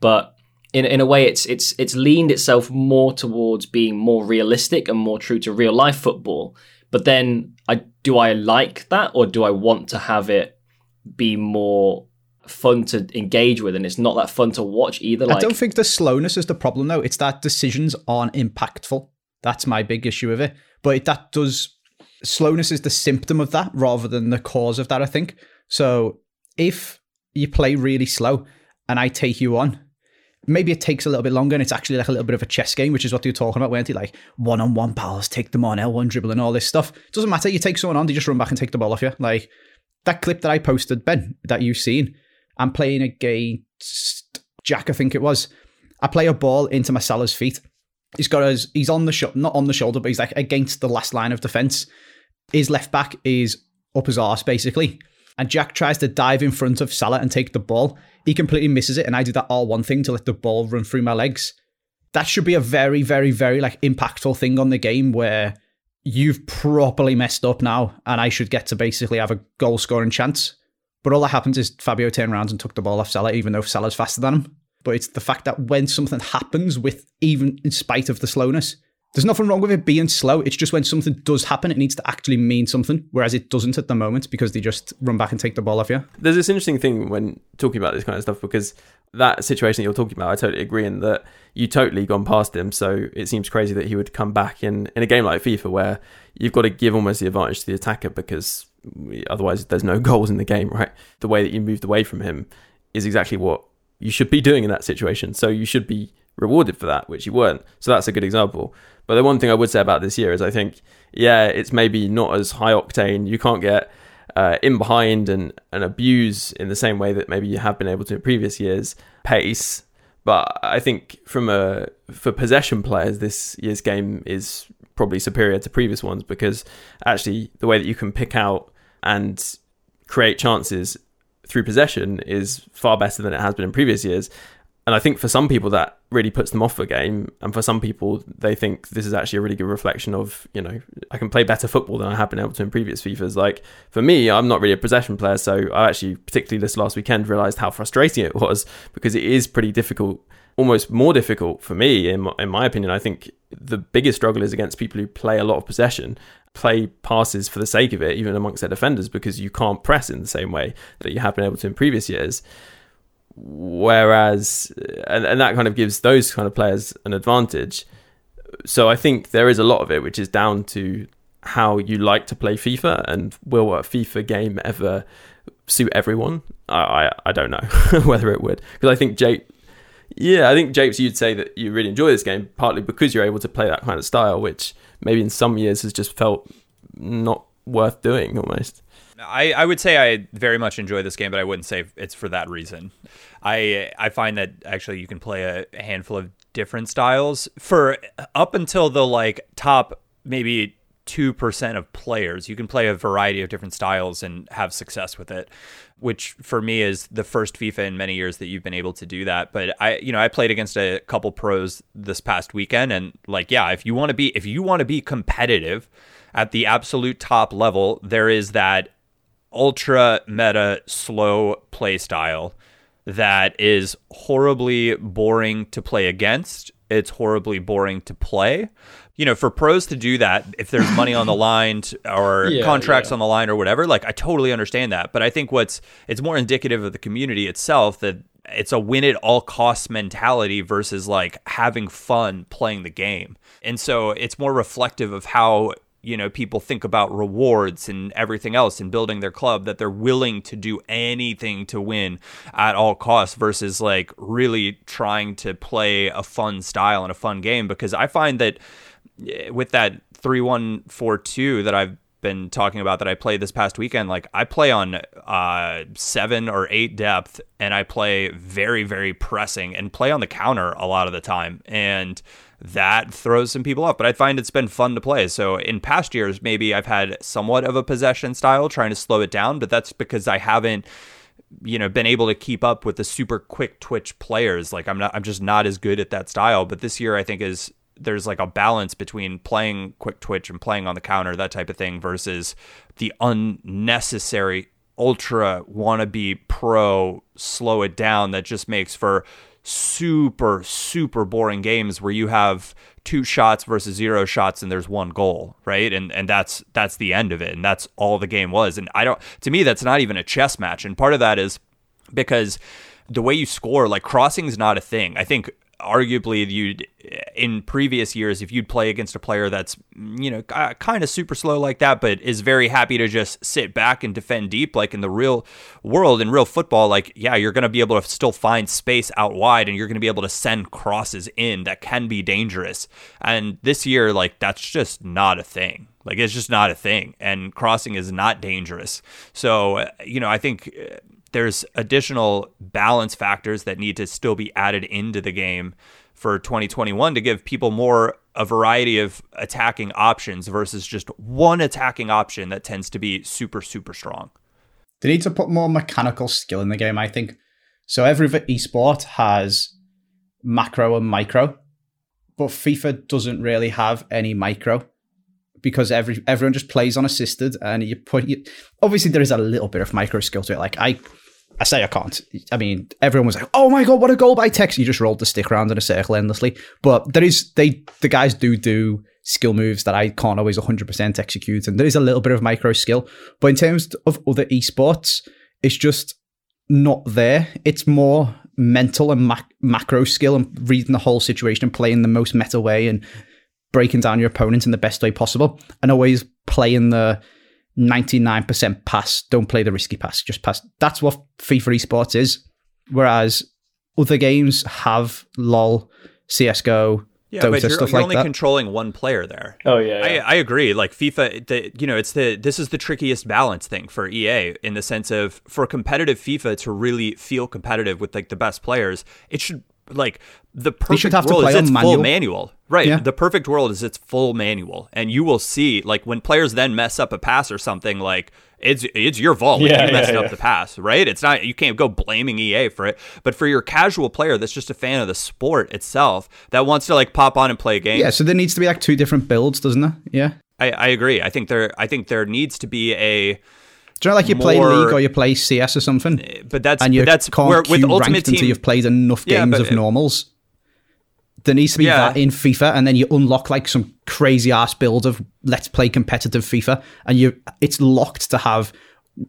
but in in a way, it's it's it's leaned itself more towards being more realistic and more true to real life football. But then, I do I like that, or do I want to have it be more fun to engage with, and it's not that fun to watch either? Like, I don't think the slowness is the problem though. It's that decisions aren't impactful. That's my big issue with it. But that does slowness is the symptom of that rather than the cause of that. I think so. If you play really slow and I take you on, maybe it takes a little bit longer and it's actually like a little bit of a chess game, which is what they were talking about, weren't they? Like one on one battles, take them on, L1 dribble and all this stuff. It doesn't matter. You take someone on, they just run back and take the ball off you. Like that clip that I posted, Ben, that you've seen, I'm playing against Jack, I think it was. I play a ball into Mo Salah's feet. He's got his, he's on the shot, not on the shoulder, but he's like against the last line of defense. His left back is up his arse, basically. And Jack tries to dive in front of Salah and take the ball. He completely misses it, and I do that R1 thing to let the ball run through my legs. That should be a very, very, very like impactful thing on the game where you've properly messed up now, and I should get to basically have a goal scoring chance. But all that happens is Fabio turned around and took the ball off Salah, even though Salah's faster than him. But it's the fact that when something happens with, even in spite of the slowness, there's nothing wrong with it being slow. It's just when something does happen, it needs to actually mean something, whereas it doesn't at the moment because they just run back and take the ball off you. There's this interesting thing when talking about this kind of stuff because that situation that you're talking about, I totally agree in that you totally gone past him. So it seems crazy that he would come back in in a game like FIFA where you've got to give almost the advantage to the attacker because otherwise there's no goals in the game, right? The way that you moved away from him is exactly what you should be doing in that situation. So you should be rewarded for that, which you weren't. So that's a good example. But the one thing I would say about this year is I think, yeah, it's maybe not as high octane. You can't get uh, in behind and, and abuse in the same way that maybe you have been able to in previous years pace. But I think from a for possession players, this year's game is probably superior to previous ones because actually the way that you can pick out and create chances through possession is far better than it has been in previous years. And I think for some people that really puts them off the game, and for some people they think this is actually a really good reflection of you know I can play better football than I have been able to in previous FIFA's. Like for me, I'm not really a possession player, so I actually particularly this last weekend realized how frustrating it was because it is pretty difficult, almost more difficult for me in my, in my opinion. I think the biggest struggle is against people who play a lot of possession, play passes for the sake of it, even amongst their defenders, because you can't press in the same way that you have been able to in previous years whereas and, and that kind of gives those kind of players an advantage. So i think there is a lot of it which is down to how you like to play fifa and will a fifa game ever suit everyone? I i, I don't know whether it would. Because i think jake yeah i think japes you'd say that you really enjoy this game partly because you're able to play that kind of style which maybe in some years has just felt not worth doing almost I, I would say I very much enjoy this game, but I wouldn't say it's for that reason. I I find that actually you can play a handful of different styles for up until the like top maybe two percent of players. You can play a variety of different styles and have success with it, which for me is the first FIFA in many years that you've been able to do that. But I you know I played against a couple pros this past weekend, and like yeah, if you want to be if you want to be competitive at the absolute top level, there is that ultra meta slow play style that is horribly boring to play against. It's horribly boring to play. You know, for pros to do that, if there's money on the line or Yeah, contracts yeah. on the line or whatever, like I totally understand that. But I think what's it's more indicative of the community itself that it's a win at all costs mentality versus like having fun playing the game. And so it's more reflective of how you know people think about rewards and everything else and building their club that they're willing to do anything to win at all costs versus like really trying to play a fun style and a fun game. Because I find that eh, with that 3142 that I've been talking about that I played this past weekend like I play on uh 7 or 8 depth and I play very very pressing and play on the counter a lot of the time. And that throws some people off. But I find it's been fun to play. So in past years, maybe I've had somewhat of a possession style, trying to slow it down, but that's because I haven't you know been able to keep up with the super quick twitch players like i'm not i'm just not as good at that style but this year i think is there's like a balance between playing quick twitch and playing on the counter that type of thing versus the unnecessary ultra wannabe pro slow it down that just makes for super super boring games where you have two shots versus zero shots and there's one goal right? And and that's that's the end of it. And that's all the game was. And i don't to me that's not even a chess match. And part of that is because the way you score like crossing is not a thing. I think arguably you'd in previous years if you'd play against a player that's you know kind of super slow like that but is very happy to just sit back and defend deep like in the real world in real football like yeah you're going to be able to still find space out wide and you're going to be able to send crosses in that can be dangerous. And this year like that's just not a thing. Like it's just not a thing. And crossing is not dangerous. So uh, you know i think uh, there's additional balance factors that need to still be added into the game for 2021 to give people more a variety of attacking options versus just one attacking option that tends to be super super strong. They need to put more mechanical skill in the game, I think. So every esport has macro and micro, but FIFA doesn't really have any micro because every everyone just plays on assisted and you put you, obviously there is a little bit of micro skill to it. Like I I say I can't. I mean, everyone was like, "Oh my god, what a goal by Tekkz!" You just rolled the stick around in a circle endlessly. But there is they the guys do do skill moves that I can't always 100% execute, and there is a little bit of micro skill. But in terms of other esports, it's just not there. It's more mental and mac- macro skill and reading the whole situation and playing the most meta way and breaking down your opponent in the best way possible, and always playing the 99% pass. Don't play the risky pass. Just pass. That's what FIFA esports is. Whereas other games have LOL, CSGO, Yeah, Dota, but you're, stuff you're like only that. controlling one player there. Oh yeah, yeah. I, I agree. Like FIFA, the, you know, it's the this is the trickiest balance thing for EA in the sense of for competitive FIFA to really feel competitive with like the best players, it should like the perfect should have to world play is its manual. full manual. Right. Yeah. The perfect world is its full manual. And you will see like when players then mess up a pass or something like it's it's your fault Yeah, you messed yeah, up the pass, right? It's not you can't go blaming EA for it. But for your casual player that's just a fan of the sport itself that wants to like pop on and play games, Yeah, so there needs to be like two different builds, doesn't there? Yeah. I, I agree. I think there I think there needs to be a Do you know like you play League or you play CS or something? Eh, but that's and you but that's can't where queue with Ultimate ranked Team until you've played enough Yeah, games but of normals. There needs to be Yeah. that in FIFA, and then you unlock like some crazy ass build of let's play competitive FIFA, and you it's locked to have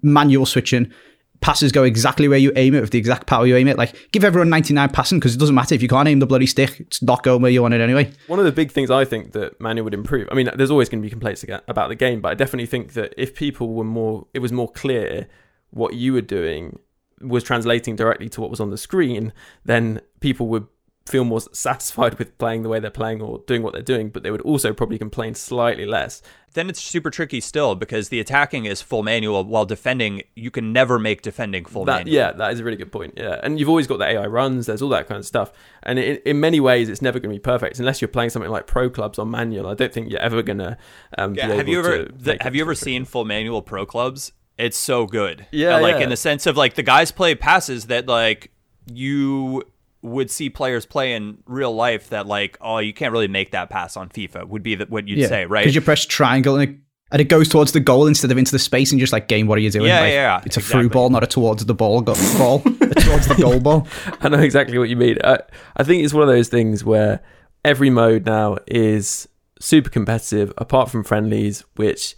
manual switching. Passes go exactly where you aim it with the exact power you aim it. Like give everyone 99 passing because it doesn't matter if you can't aim the bloody stick. It's not going where you want it anyway. One of the big things I think that manual would improve. I mean, there's always going to be complaints about the game, but I definitely think that if people were more, it was more clear what you were doing was translating directly to what was on the screen, then people would feel more satisfied with playing the way they're playing or doing what they're doing. But they would also probably complain slightly less. Then it's super tricky still because the attacking is full manual while defending you can never make defending full That, manual. yeah, that is a really good point. Yeah, and you've always got the AI runs. There's all that kind of stuff, and in, in many ways, it's never going to be perfect unless you're playing something like Pro Clubs on manual. I don't think you're ever going to. Um, Yeah, be have you ever the, have you ever seen full manual pro clubs? It's so good. Yeah, Uh, like yeah. in the sense of like the guys play passes that like you would see players play in real life that like oh you can't really make that pass on FIFA would be the, what you'd say right? Because you press triangle and it, and it goes towards the goal instead of into the space, and you're just like, game, what are you doing? Yeah, Like, yeah, It's a exactly. through ball, not a towards the ball go- ball. towards the goal ball. I know exactly what you mean. I, I think it's one of those things where every mode now is super competitive, apart from friendlies, which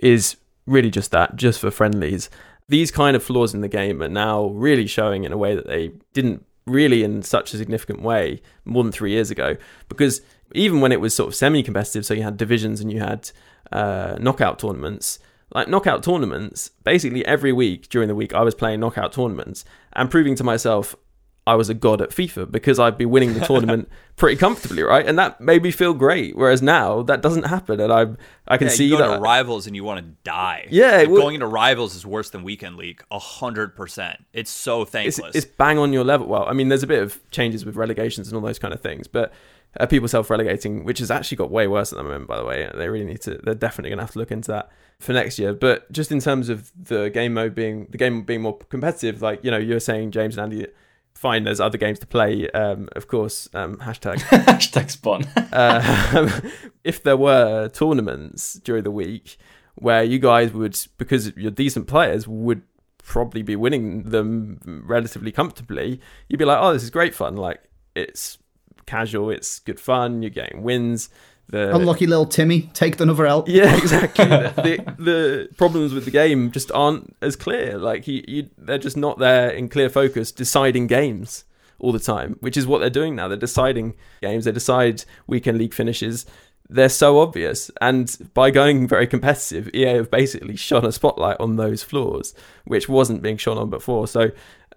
is really just that, just for friendlies. These kind of flaws in the game are now really showing in a way that they didn't really in such a significant way more than three years ago. Because even when it was sort of semi competitive, so you had divisions and you had uh, knockout tournaments, like knockout tournaments, basically every week during the week, I was playing knockout tournaments and proving to myself I was a god at FIFA because I'd be winning the tournament pretty comfortably, right? And that made me feel great. Whereas now that doesn't happen, and I I can Yeah, see you go that. to rivals and you want to die. Yeah, Like, would- going into rivals is worse than weekend league. A hundred percent. It's so it's, thankless. it's bang on your level. Well, I mean, there's a bit of changes with relegations and all those kind of things, but uh, people self-relegating, which has actually got way worse at the moment, by the way. They really need to. They're definitely going to have to look into that for next year. But just in terms of the game mode being the game being more competitive, like you know, you're saying James and Andy. Fine, there's other games to play. Um, of course, um, hashtag Hashtag spawn. uh, if there were tournaments during the week where you guys would, because you're decent players, would probably be winning them relatively comfortably, you'd be like, oh, this is great fun. Like, it's casual, it's good fun, you're getting wins. The, Unlucky little Timmy, take another L. yeah, exactly. the, the problems with the game just aren't as clear. Like you, you, they're just not there in clear focus, deciding games all the time, which is what they're doing now. They're deciding games. They decide weekend league finishes. They're so obvious, and by going very competitive, EA have basically shone a spotlight on those flaws, which wasn't being shone on before. So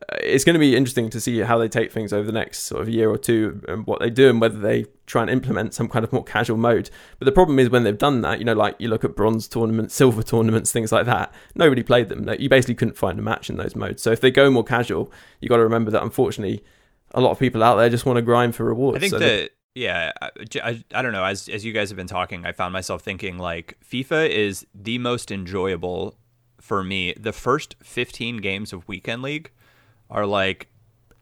Uh, it's going to be interesting to see how they take things over the next sort of year or two and what they do and whether they try and implement some kind of more casual mode. But the problem is when they've done that, you know, like you look at bronze tournaments, silver tournaments, things like that, nobody played them. Like, you basically couldn't find a match in those modes. So if they go more casual, you got to remember that unfortunately a lot of people out there just want to grind for rewards. I think So that yeah, I, I, I don't know. As as you guys have been talking, I found myself thinking like FIFA is the most enjoyable for me. The first 15 games of Weekend League are like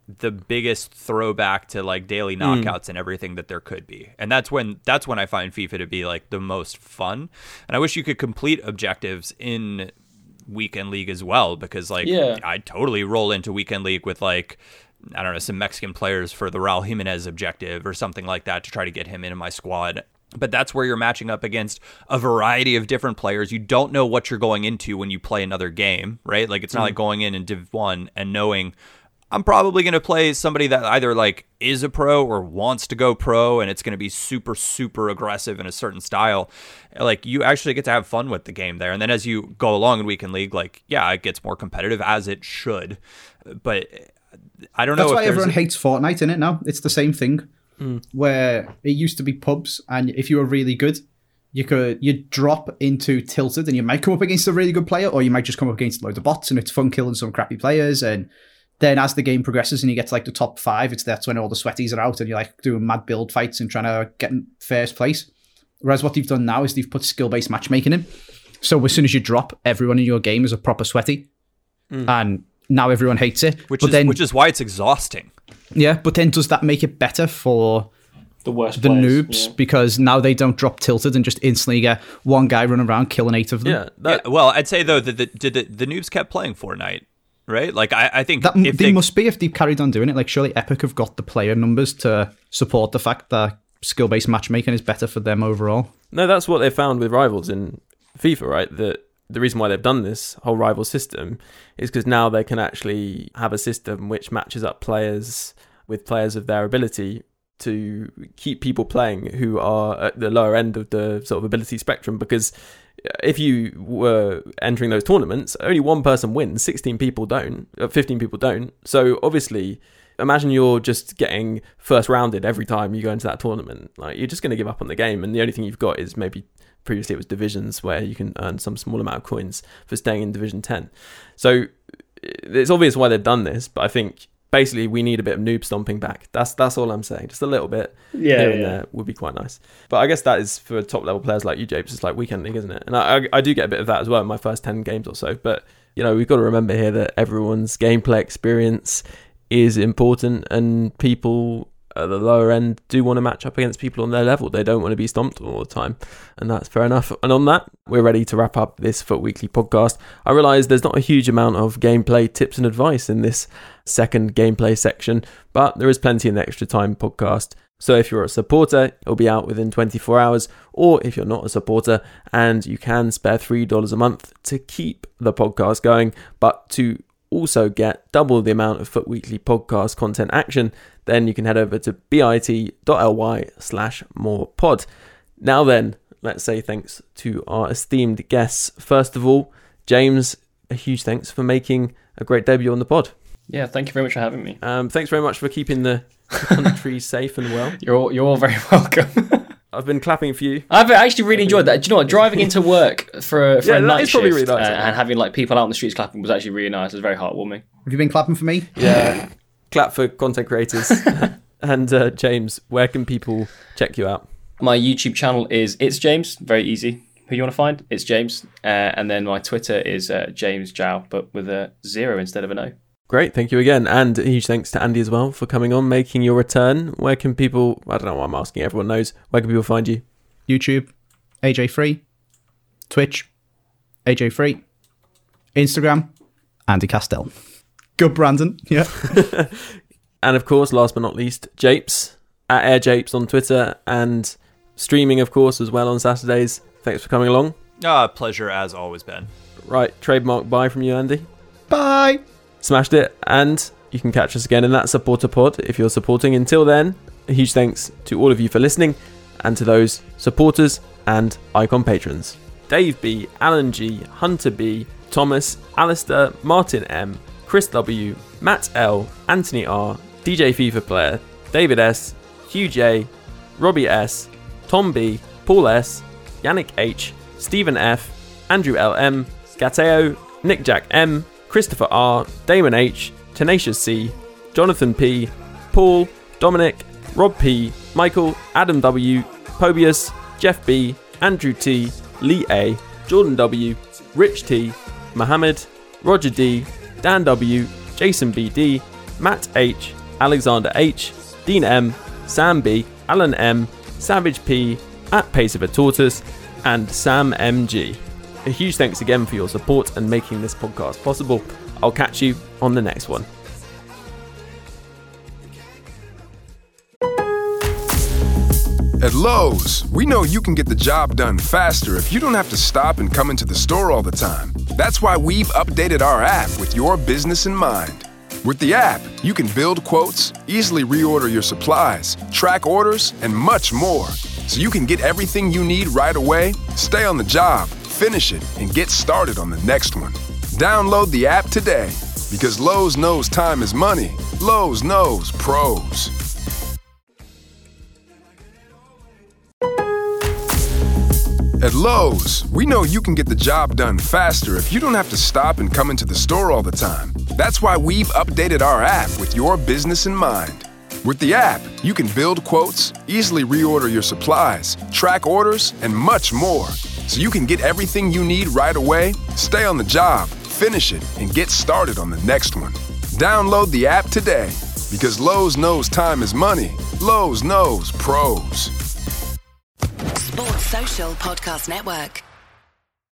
the biggest throwback to like daily hmm. knockouts and everything that there could be. And that's when that's when I find FIFA to be like the most fun. And I wish you could complete objectives in weekend league as well because like Yeah. I totally roll into weekend league with like I don't know some Mexican players for the Raul Jimenez objective or something like that to try to get him into my squad. But that's where you're matching up against a variety of different players. You don't know what you're going into when you play another game, right? Like it's not like mm. going in in Div 1 and knowing I'm probably going to play somebody that either like is a pro or wants to go pro and it's going to be super super aggressive in a certain style. Like you actually get to have fun with the game there. And then as you go along in weekend league like yeah, it gets more competitive as it should. But I don't That's know That's why everyone hates Fortnite in it now. It's the same thing. Hmm. Where it used to be pubs, and if you were really good, you could you drop into tilted, and you might come up against a really good player, or you might just come up against loads of bots, and it's fun killing some crappy players. And then as the game progresses and you get to like the top five, it's that's when all the sweaties are out, and you're like doing mad build fights and trying to get in first place. Whereas what they've done now is they've put skill based matchmaking in. So as soon as you drop, everyone in your game is a proper sweaty, and now everyone hates it. Which but is then, which is why it's exhausting. Yeah, but then does that make it better for The worst. the players, noobs yeah. because now they don't drop tilted and just instantly get one guy running around killing eight of them? Yeah, that, Yeah, well, I'd say though that the, the, the noobs kept playing Fortnite, right? Like I, I think That if they, they, must be if they've carried on doing it. Like surely Epic have got the player numbers to support the fact that skill based matchmaking is better for them overall. No, that's what they found with rivals in FIFA, right? That the reason why they've done this whole rival system is because now they can actually have a system which matches up players with players of their ability to keep people playing who are at the lower end of the sort of ability spectrum. Because if you were entering those tournaments only one person wins 16 people don't uh, 15 people don't. So obviously imagine you're just getting first rounded every time you go into that tournament. Like you're just going to give up on the game and the only thing you've got is maybe previously it was divisions where you can earn some small amount of coins for staying in division 10 so it's obvious why they've done this but i think basically we need a bit of noob stomping back. That's that's all i'm saying. Just a little bit Yeah, here and there would be quite nice. But i guess that is for top level players like you japes it's like weekend league isn't it? And I, I i do get a bit of that as well in my first 10 games or so. But you know we've got to remember here that everyone's gameplay experience is important and people at the lower end do want to match up against people on their level. They don't want to be stomped all the time. And that's fair enough. And on that, we're ready to wrap up this FUT Weekly podcast. I realise there's not a huge amount of gameplay tips and advice in this second gameplay section, but there is plenty in the extra time podcast. So if you're a supporter, it'll be out within 24 hours, or if you're not a supporter and you can spare $3 a month to keep the podcast going, but to also get double the amount of FUT Weekly podcast content action, then you can head over to bit.ly slash more pod. Now then, let's say thanks to our esteemed guests. First of all, James, a huge thanks for making a great debut on the pod. Yeah, thank you very much for having me. Um, thanks very much for keeping the country safe and well. You're all, you're all very welcome. I've been clapping for you. I've actually really enjoyed that. Do you know what? Driving into work for, for Yeah, a night probably shift really nice, uh, and having like people out on the streets clapping was actually really nice. It was very heartwarming. Have you been clapping for me? Yeah. Clap for content creators. and uh, James, where can people check you out? My YouTube channel is It's James. Very easy. Who you want to find? It's James. Uh, and then my Twitter is uh, James Jow, but with a zero instead of an O. Great, thank you again. And a huge thanks to Andy as well for coming on, making your return. Where can people, I don't know why I'm asking, everyone knows, where can people find you? YouTube, AJ3, Twitch, AJ3, Instagram, Andy Castell. Good, Brandon. Yeah. And of course, last but not least, Japes at AirJapes on Twitter and streaming, of course, as well on Saturdays. Thanks for coming along. ah, pleasure as always, Ben. Right, trademark bye from you, Andy. Bye. Smashed it. And you can catch us again in that supporter pod if you're supporting. Until then, a huge thanks to all of you for listening and to those supporters and icon patrons. Dave B, Alan G, Hunter B, Thomas, Alistair, Martin M, Chris W, Matt L, Anthony R, DJ FIFA Player, David S, Hugh J, Robbie S, Tom B, Paul S, Yannick H, Stephen F, Andrew L M, Gateo, Nick Jack M, Christopher R, Damon H, Tenacious C, Jonathan P, Paul, Dominic, Rob P, Michael, Adam W, Pobius, Jeff B, Andrew T, Lee A, Jordan W, Rich T, Mohammed, Roger D, Dan W, Jason BD, Matt H, Alexander H, Dean M, Sam B, Alan M, Savage P, at Pace of a Tortoise, and Sam MG. A huge thanks again for your support and making this podcast possible. I'll catch you on the next one. At Lowe's, we know you can get the job done faster if you don't have to stop and come into the store all the time. That's why we've updated our app with your business in mind. With the app, you can build quotes, easily reorder your supplies, track orders, and much more. So you can get everything you need right away, stay on the job, finish it, and get started on the next one. Download the app today because Lowe's knows time is money. Lowe's knows pros. At Lowe's, we know you can get the job done faster if you don't have to stop and come into the store all the time. That's why we've updated our app with your business in mind. With the app, you can build quotes, easily reorder your supplies, track orders, and much more. so you can get everything you need right away, stay on the job, finish it, and get started on the next one. Download the app today because Lowe's knows time is money. Lowe's knows pros. Sports Social Podcast Network.